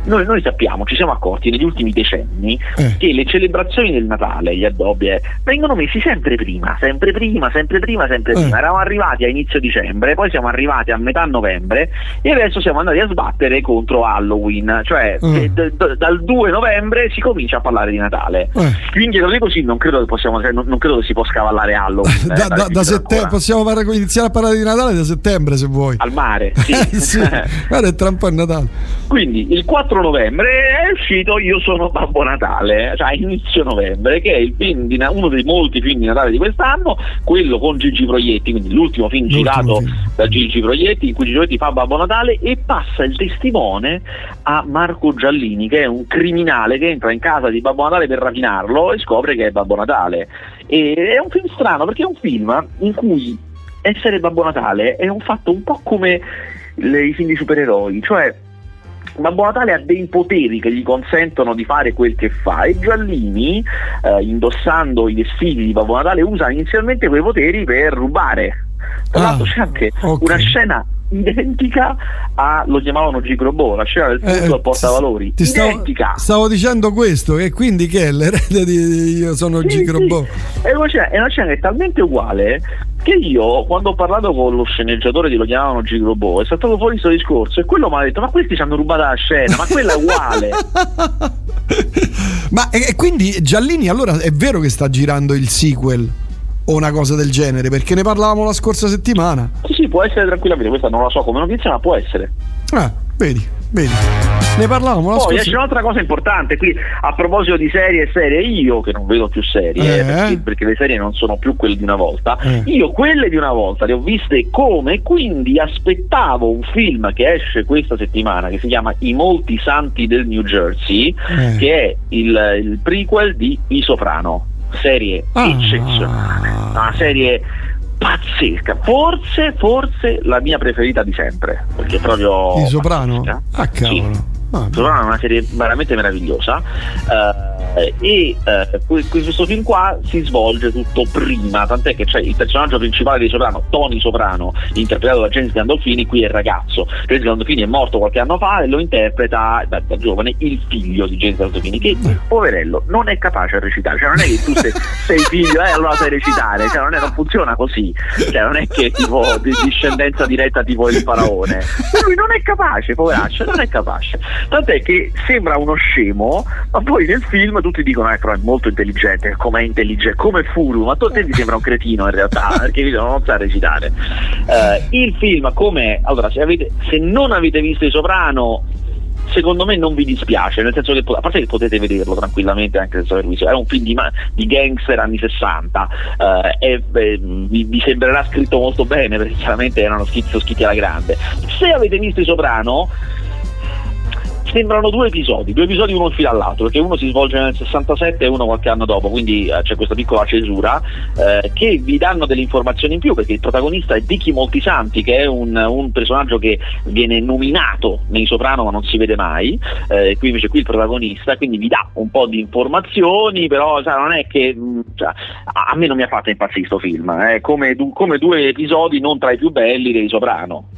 noi, noi, sappiamo, ci siamo accorti negli ultimi decenni eh. che le celebrazioni del Natale, gli addobbi, eh, vengono messi sempre prima, sempre prima, sempre prima, sempre prima. Eh. Eravamo arrivati a inizio dicembre, poi siamo arrivati a metà novembre e adesso siamo andati a sbattere contro Halloween, cioè mm d- d- dal 2 novembre si comincia a parlare di Natale. Eh. Quindi così così non credo che possiamo, non, non credo che si possa cavallare Halloween. da, da, da settembre possiamo fare, iniziare a parlare di Natale da settembre se vuoi. Al mare, sì. sì. Guarda, tra un po' è Natale. Quindi il 4 novembre è uscito Io sono Babbo Natale, cioè inizio novembre, che è il film di, uno dei molti film di Natale di quest'anno, quello con Gigi Proietti, quindi l'ultimo film l'ultimo girato film. da Gigi Proietti, in cui Gigi Proietti fa Babbo Natale e passa il testimone a Marco Giallini che è un criminale che entra in casa di Babbo Natale per rapinarlo e scopre che è Babbo Natale. E è un film strano perché è un film in cui essere Babbo Natale è un fatto un po' come le, i film di supereroi, cioè Babbo Natale ha dei poteri che gli consentono di fare quel che fa e Giallini, eh, indossando i vestiti di Babbo Natale, usa inizialmente quei poteri per rubare Tra ah, l'altro c'è anche okay. una scena identica a lo chiamavano Gigrobo, la scena del punto eh, al portavalori. Ti stavo, identica. Stavo dicendo questo, e quindi che è l'erede di Io sono sì, Gigrobo. Sì. È, una scena, è una scena che è talmente uguale che io quando ho parlato con lo sceneggiatore di lo chiamavano Gigrobo è saltato fuori questo discorso e quello mi ha detto ma questi ci hanno rubato la scena ma quella è uguale ma e, quindi Giallini allora è vero che sta girando il sequel o una cosa del genere, perché ne parlavamo la scorsa settimana. Sì, sì, può essere tranquillamente, questa non la so come notizia, ma può essere. Ah, vedi, vedi. Ne parlavamo la Poi scorsa c'è un'altra cosa importante qui a proposito di serie e serie, io che non vedo più serie, eh. perché, perché, le serie non sono più quelle di una volta, eh. io quelle di una volta le ho viste come, quindi aspettavo un film che esce questa settimana che si chiama I molti santi del New Jersey, eh. che è il, il prequel di I Soprano serie ah. eccezionale, una serie pazzesca, forse, forse la mia preferita di sempre, perché proprio... Il soprano? Ah cavolo. Sì. Ah, Soprano è una serie veramente meravigliosa. Uh, eh, e eh, questo film qua si svolge tutto prima, tant'è che c'è il personaggio principale di Soprano, Tony Soprano, interpretato da James Gandolfini, qui è il ragazzo. James Gandolfini è morto qualche anno fa e lo interpreta da, da giovane il figlio di James Gandolfini, che poverello non è capace a recitare, cioè non è che tu sei, sei figlio e eh, allora sai recitare, cioè non, è, non, funziona così, cioè non è che tipo di discendenza diretta tipo il faraone, lui non è capace, poveraccio, non è capace. Tant'è che sembra uno scemo, ma poi nel film tutti dicono eh, però è molto intelligente, come è intelligente, come Furu, ma tu a te ti sembra un cretino in realtà, perché non sa recitare. Uh, il film come allora se, avete, se non avete visto i Soprano secondo me non vi dispiace, nel senso che a parte che potete vederlo tranquillamente anche senza aver visto, è un film di, di gangster anni 60 uh, e beh, vi, vi, sembrerà scritto molto bene perché chiaramente erano scritti, scritti alla grande. Se avete visto i Soprano sembrano due episodi, due episodi uno filo all'altro, perché uno si svolge nel 67 e uno qualche anno dopo, quindi eh, c'è questa piccola cesura eh, che vi danno delle informazioni in più, perché il protagonista è Dicky Moltisanti, che è un, un personaggio che viene nominato nei soprano ma non si vede mai, eh, qui invece qui il protagonista, quindi vi dà un po' di informazioni, però sai, non è che mm, cioè, a me non mi ha fatto impazzire questo film, è come, come due episodi non tra i più belli dei soprano.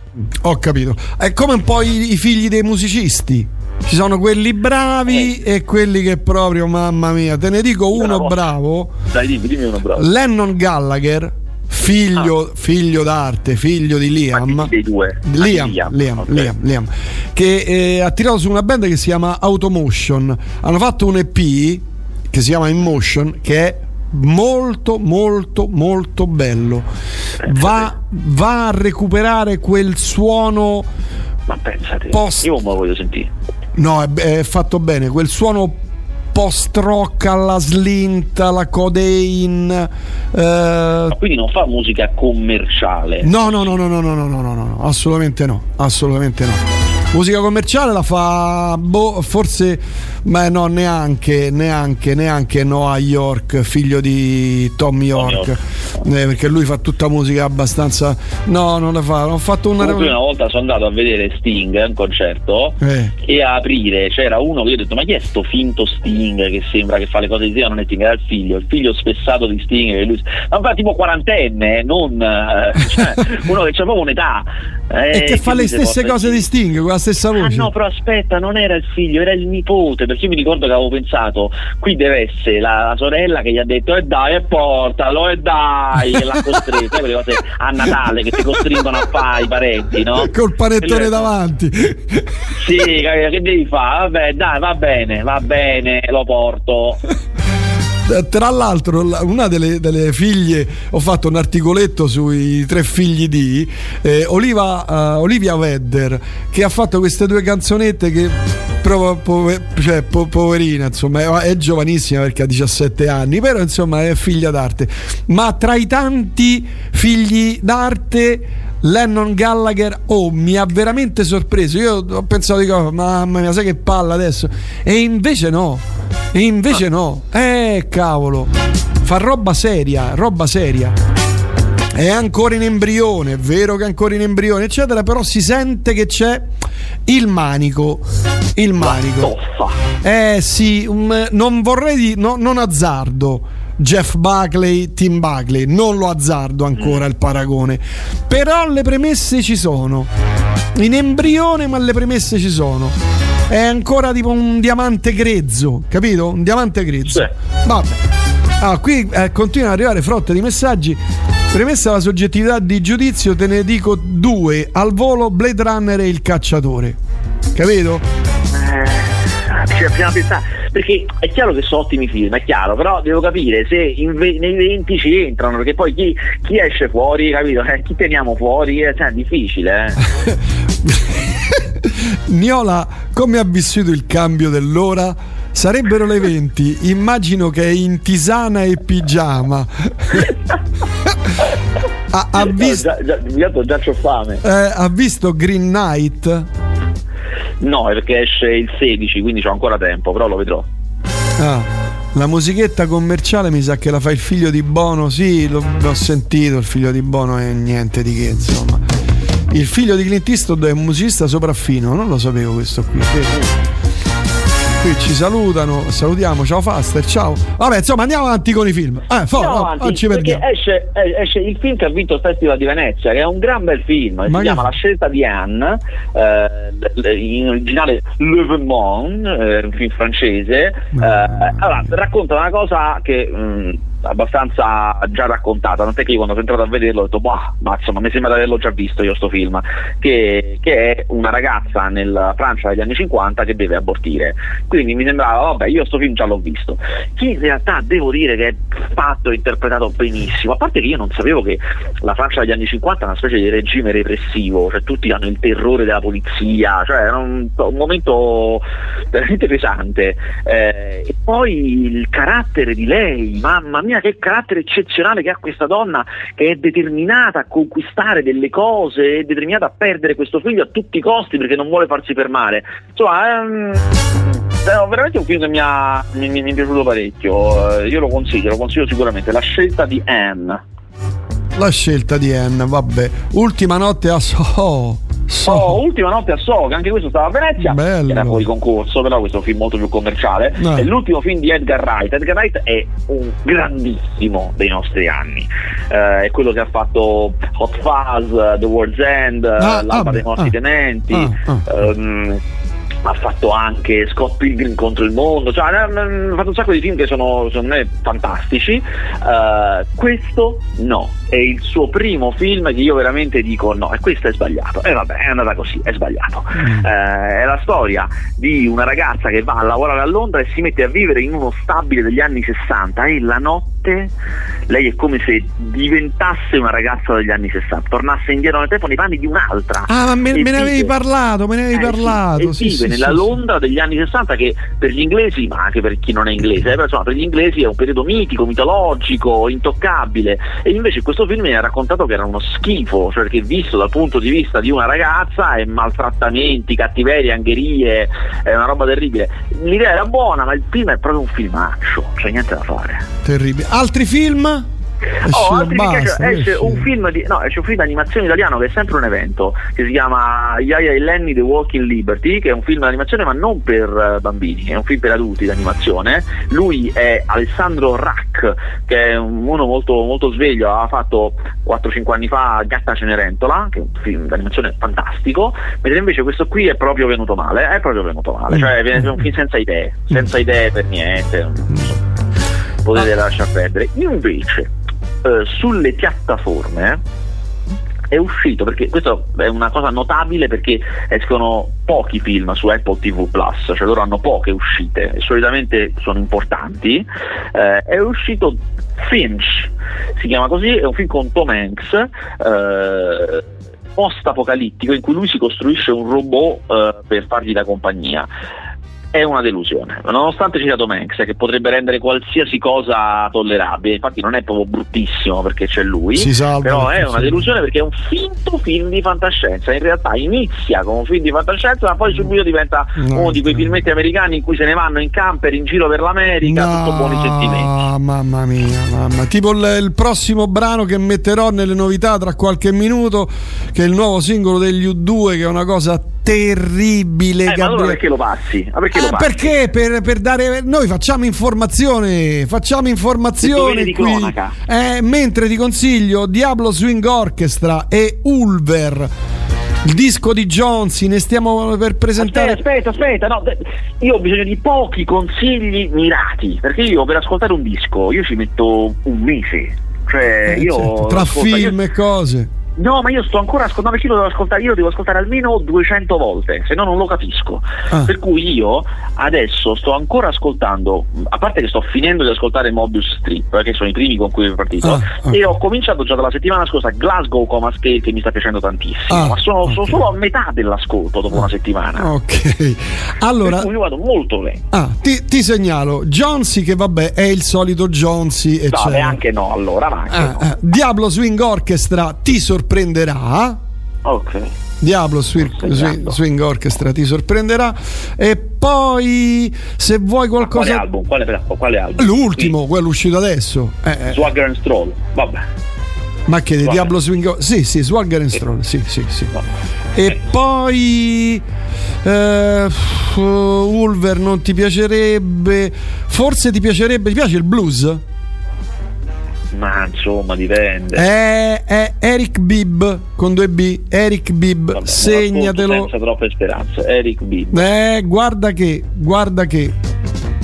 Ho capito. È come un po' i, i figli dei musicisti. Ci sono quelli bravi eh. e quelli che proprio, mamma mia, te ne dico uno bravo. Dai, dimmi, dimmi uno bravo. Lennon Gallagher, figlio, ah. figlio d'arte, figlio di Liam. Dei due. Liam, Liam, Liam, okay. Liam, Liam, che eh, ha tirato su una band che si chiama Automotion. Hanno fatto un EP che si chiama In Motion, che è molto molto molto bello va, va, a recuperare quel suono ma pensate post... io me lo voglio sentire No, è, è fatto bene. Quel suono post rock alla slint, alla codeine. Eh... Ma quindi non fa musica commerciale? No, no, no, no, no, no, no, no, no, assolutamente no, assolutamente no. Musica commerciale la fa, boh, forse, ma no, neanche, neanche, neanche Noah York, figlio di Tom York, York. Eh, perché lui fa tutta musica abbastanza. No, non la fa. Ho fatto una. Comunque una volta sono andato a vedere Sting a un concerto eh. e a aprire c'era uno che io ho detto: Ma chi è sto finto Sting che sembra che fa le cose di Dio? Non è Sting, era il figlio, il figlio spessato di Sting. Che lui... Ma fa tipo quarantenne, non eh, cioè, uno che c'ha proprio un'età. Eh, e che fa le stesse cose di Sting con la stessa voce. Ah no, però aspetta, non era il figlio, era il nipote, perché io mi ricordo che avevo pensato, qui deve essere la, la sorella che gli ha detto e eh dai e portalo e dai, e l'ha costretta, quelle cose a Natale che ti costringono a fare i parenti, no? Col panettone davanti. Sì, che devi fare? Vabbè, dai, va bene, va bene, lo porto. Eh, tra l'altro, una delle, delle, figlie, ho fatto un articoletto sui tre figli di eh, Oliva, uh, Olivia Vedder, che ha fatto queste due canzonette che proprio pover, cioè, po- poverina, insomma, è, giovanissima perché ha 17 anni, però insomma è figlia d'arte. Ma tra i tanti figli d'arte Lennon Gallagher oh mi ha veramente sorpreso. Io ho pensato di cosa mamma mia sai che palla adesso? E invece no e invece no. Eh cavolo fa roba seria roba seria. È ancora in embrione è vero che è ancora in embrione eccetera però si sente che c'è il manico il manico. Eh sì um, non vorrei di, no, non azzardo Jeff Buckley, Tim Buckley. Non lo azzardo ancora il paragone. Però le premesse ci sono. In embrione, ma le premesse ci sono. È ancora tipo un diamante grezzo, capito? Un diamante grezzo. Sì. Vabbè. Ah, qui eh, continuano ad arrivare frotte di messaggi. Premessa la soggettività di giudizio, te ne dico due. Al volo Blade Runner e il cacciatore. Capito? Eh, dobbiamo pensare perché è chiaro che sono ottimi film, è chiaro, però devo capire se ve- nei 20 ci entrano, perché poi chi, chi esce fuori, capito? Eh, chi teniamo fuori? Eh, cioè, è difficile, eh. Niola, come ha vissuto il cambio dell'ora? Sarebbero le 20, immagino che è in tisana e pigiama. ha, ha visto, No, già, già, già c'ho fame. eh, ha visto Green Knight? No, perché esce il 16, quindi c'ho ancora tempo, però lo vedrò. Ah, la musichetta commerciale mi sa che la fa il figlio di Bono. Sì, l'ho, l'ho sentito. Il figlio di Bono è niente di che, insomma. Il figlio di Clint Eastwood è un musicista sopraffino. Non lo sapevo questo qui. Sì. Qui ci salutano. Salutiamo. Ciao Faster. Ciao. Vabbè, insomma, andiamo avanti con i film. Eh, for, no, avanti, non ci perché perdiamo. esce, eh, esce il film che ha vinto il Festival di Venezia, che è un gran bel film, Ma si chiama La scelta di Anne, eh, in originale Le Vermont, eh, un film francese. Eh, allora, racconta una cosa che mh, abbastanza già raccontata, tant'è che io quando sono entrato a vederlo ho detto, bah, ma insomma mi sembra di averlo già visto io sto film, che, che è una ragazza nella Francia degli anni 50 che deve abortire. Quindi mi sembrava, vabbè, io sto film già l'ho visto. Che in realtà devo dire che è fatto e interpretato benissimo, a parte che io non sapevo che la Francia degli anni 50 è una specie di regime repressivo, cioè tutti hanno il terrore della polizia, cioè era un, un momento veramente pesante. Eh, e poi il carattere di lei, mamma mia che carattere eccezionale che ha questa donna che è determinata a conquistare delle cose, è determinata a perdere questo figlio a tutti i costi perché non vuole farsi per male. Insomma, un- è veramente un film che mi, ha, mi, mi- mi è piaciuto parecchio, Eh, io lo consiglio, lo consiglio sicuramente, La scelta di Anne. La scelta di Anne, vabbè. Ultima notte a So. So. Oh, ultima notte a So, che anche questo stava a Venezia, Bello. era fuori concorso, però questo è un film molto più commerciale. Eh. È l'ultimo film di Edgar Wright. Edgar Wright è un grandissimo dei nostri anni. Eh, è quello che ha fatto Hot Fuzz, The World's End, Ah, L'Alba ah, dei Morti ah. Tenenti. Ah, ah. ehm, ha fatto anche Scott Pilgrim contro il mondo, cioè ha fatto un sacco di film che sono secondo me fantastici. Eh, questo no, è il suo primo film che io veramente dico no, e questo è sbagliato. E vabbè, è andata così, è sbagliato. Eh, è la storia di una ragazza che va a lavorare a Londra e si mette a vivere in uno stabile degli anni 60 e la notte lei è come se diventasse una ragazza degli anni 60, tornasse indietro nel tempo nei panni di un'altra. Ah, ma me, me ne avevi parlato, me ne avevi eh, sì, parlato. sì, vive sì, nella. Londra degli anni 60 che per gli inglesi, ma anche per chi non è inglese, eh, insomma, per gli inglesi è un periodo mitico, mitologico, intoccabile. E invece in questo film mi ha raccontato che era uno schifo, cioè che visto dal punto di vista di una ragazza è maltrattamenti, cattiverie, angherie, è una roba terribile. L'idea era buona, ma il film è proprio un filmaccio, c'è niente da fare. Terribile. Altri film? Esce, Oh, altri basta, esce, esce esce. un film di no, esce un film di animazione italiano che è sempre un evento che si chiama Yaya e Lenny The Walking Liberty che è un film di animazione ma non per eh, bambini è un film per adulti di animazione lui è Alessandro Rack che è un- uno molto, molto sveglio aveva fatto 4-5 anni fa Gatta Cenerentola che è un film di animazione fantastico mentre invece questo qui è proprio venuto male è proprio venuto male cioè è un film senza idee senza idee per niente potete lasciar perdere. Invece, eh, sulle piattaforme è uscito perché questo è una cosa notabile perché escono pochi film su Apple TV Plus, cioè loro hanno poche uscite e solitamente sono importanti. eh, è uscito Finch, si chiama così, è un film con Tom Hanks. eh, post-apocalittico in cui lui si costruisce un robot eh, per fargli da compagnia è una delusione, nonostante ci sia Tom Hanks che potrebbe rendere qualsiasi cosa tollerabile, infatti non è proprio bruttissimo perché c'è lui, Si salva, però è una delusione perché è un finto film di fantascienza, in realtà inizia come un film di fantascienza ma poi subito diventa No, uno di quei no. filmetti americani in cui se ne vanno in camper in giro per l'America, tutto buoni sentimenti. mamma mia, mamma. Tipo il, il prossimo brano che metterò nelle novità tra qualche minuto, che è il nuovo singolo degli U2, che è una cosa terribile. Eh, ma allora Gabriele. perché lo passi? Ma perché lo Eh, passi? perché per, per dare noi facciamo informazione facciamo informazione di qui cronaca. Eh, mentre ti consiglio Diablo Swing Orchestra e Ulver il disco di Jonsi ne stiamo per presentare Aspetta, aspetta, aspetta, no, io ho bisogno di pochi consigli mirati, perché io per ascoltare un disco io ci metto un mese. Cioè, Eh, io certo, tra ascolta- film io- e cose No, ma io sto ancora ascoltando, perché io lo devo ascoltare, io devo ascoltare almeno 200 volte, se no non lo capisco. Ah. Per cui io adesso sto ancora ascoltando, a parte che sto finendo di ascoltare Mobius Strip, che sono i primi con cui ho partito, Ah, ok. e ho cominciato già dalla settimana scorsa Glasgow Coma Scale che mi sta piacendo tantissimo, Ah, ma sono, sono ok. solo a metà dell'ascolto dopo una settimana. ok allora Per cui io vado molto lento. ah, ti, ti segnalo Jonsi che vabbè è il solito Jonsi No, eccetera. neanche no, allora, ma anche Ah, no. ah, Diablo Swing Orchestra ti sorprenderà Ok. Diablo Swing. Swing- Swing Orchestra ti sorprenderà e poi se vuoi Quale qualcosa album? Quale, quale album? l'ultimo quello uscito adesso eh, eh, Sì. Swagger and Stroll, vabbè. ma che di. Diablo Swing Or- sì sì Swagger and Stroll sì sì sì e poi eh, Ulver non ti piacerebbe forse ti piacerebbe ti piace il blues? Ma insomma, dipende. È, è Eric Bibb con due B Eric Bibb Vabbè, non segnatelo Senza troppe speranze. Eric B. Eh, guarda che, guarda che.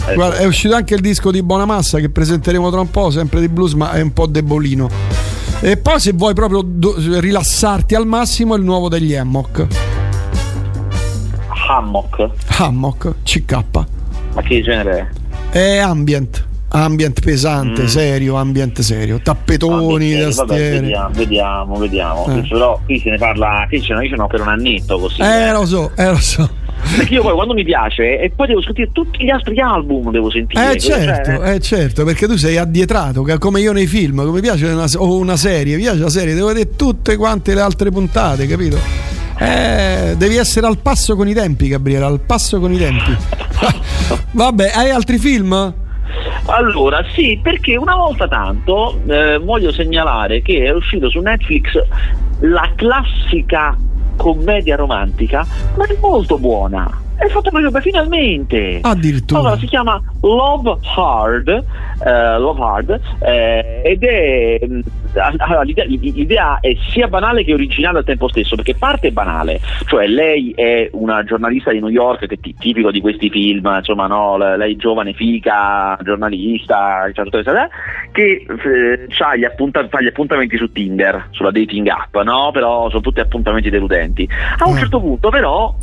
Eh, Guarda, è uscito anche il disco di Bonamassa che presenteremo tra un po', sempre di blues, ma è un po' debolino. E poi se vuoi proprio do- rilassarti al massimo, il nuovo degli Hammock. Hammock. Hammock, CK. Ma che genere è? È ambient. Ambient pesante, Mm. serio, ambient serio. Tappetoni, Ah, vabbè, tastiere. vediamo, vediamo, vediamo. Eh. Però qui se ne parla, qui ce ne io ce n'ho per un annetto così. Eh, lo so, eh, lo so. Perché io poi quando mi piace e poi devo sentire tutti gli altri album, devo sentire. Eh certo, Cioè, eh certo, perché tu sei addietrato, che- come io nei film, come piace una, o una serie, mi piace la serie, devo vedere tutte quante le altre puntate, capito? Eh, devi essere al passo con i tempi, Gabriele, al passo con i tempi. Vabbè, hai altri film? Allora, sì, perché una volta tanto eh, voglio segnalare che è uscito su Netflix la classica commedia romantica, ma è molto buona. È fatta proprio per finalmente. Addirittura. Allora, si chiama Love Hard, eh, Love Hard eh, ed è mh, allora, l'idea, l'idea è sia banale che originale al tempo stesso, perché parte banale, cioè lei è una giornalista di New York, che è ti- tipico di questi film, insomma, no, lei giovane, fica, giornalista, cioè, eh, che eh, fa gli appuntamenti su Tinder, sulla dating app, no? Però sono tutti appuntamenti deludenti. A un Mm. certo punto, però,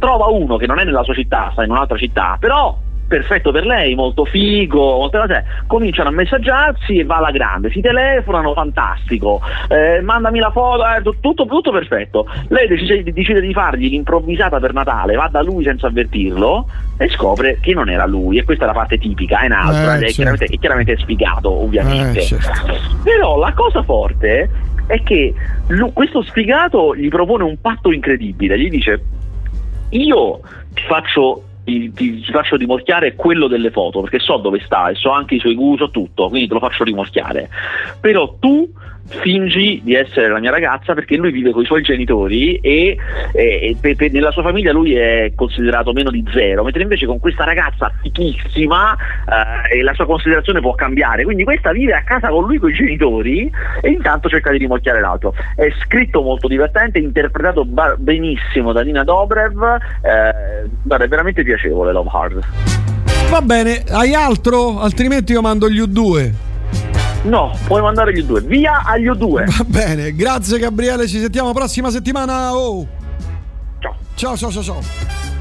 trova uno che non è nella sua città, sta in un'altra città, però perfetto per lei, molto figo, molte cose, cominciano a messaggiarsi e va alla grande, si telefonano, fantastico, eh, mandami la foto, eh, tutto, tutto perfetto. Lei decide, decide di fargli l'improvvisata per Natale, va da lui senza avvertirlo e scopre che non era lui e questa è la parte tipica, è un'altra, Eh, ed è, certo. chiaramente, è chiaramente spiegato ovviamente. Eh, certo. Però la cosa forte è che lu- questo sfigato gli propone un patto incredibile, gli dice io ti faccio ti, ti- faccio rimorchiare quello delle foto perché so dove sta e so anche i suoi gusti, so tutto, quindi te lo faccio rimorchiare. Però tu fingi di essere la mia ragazza perché lui vive con i suoi genitori e, e- e pe- pe- nella sua famiglia lui è considerato meno di zero, mentre invece con questa ragazza fichissima eh, la sua considerazione può cambiare. Quindi questa vive a casa con lui con i genitori e intanto cerca di rimorchiare l'altro. È scritto molto divertente, interpretato ba- benissimo da Nina Dobrev, eh, è veramente piacevole Love Hard. Va bene, hai altro? Altrimenti io mando gli U2. No, puoi mandare gli due. Via agli due. Va bene, grazie Gabriele, ci sentiamo prossima settimana. Oh. Ciao. Ciao ciao ciao ciao.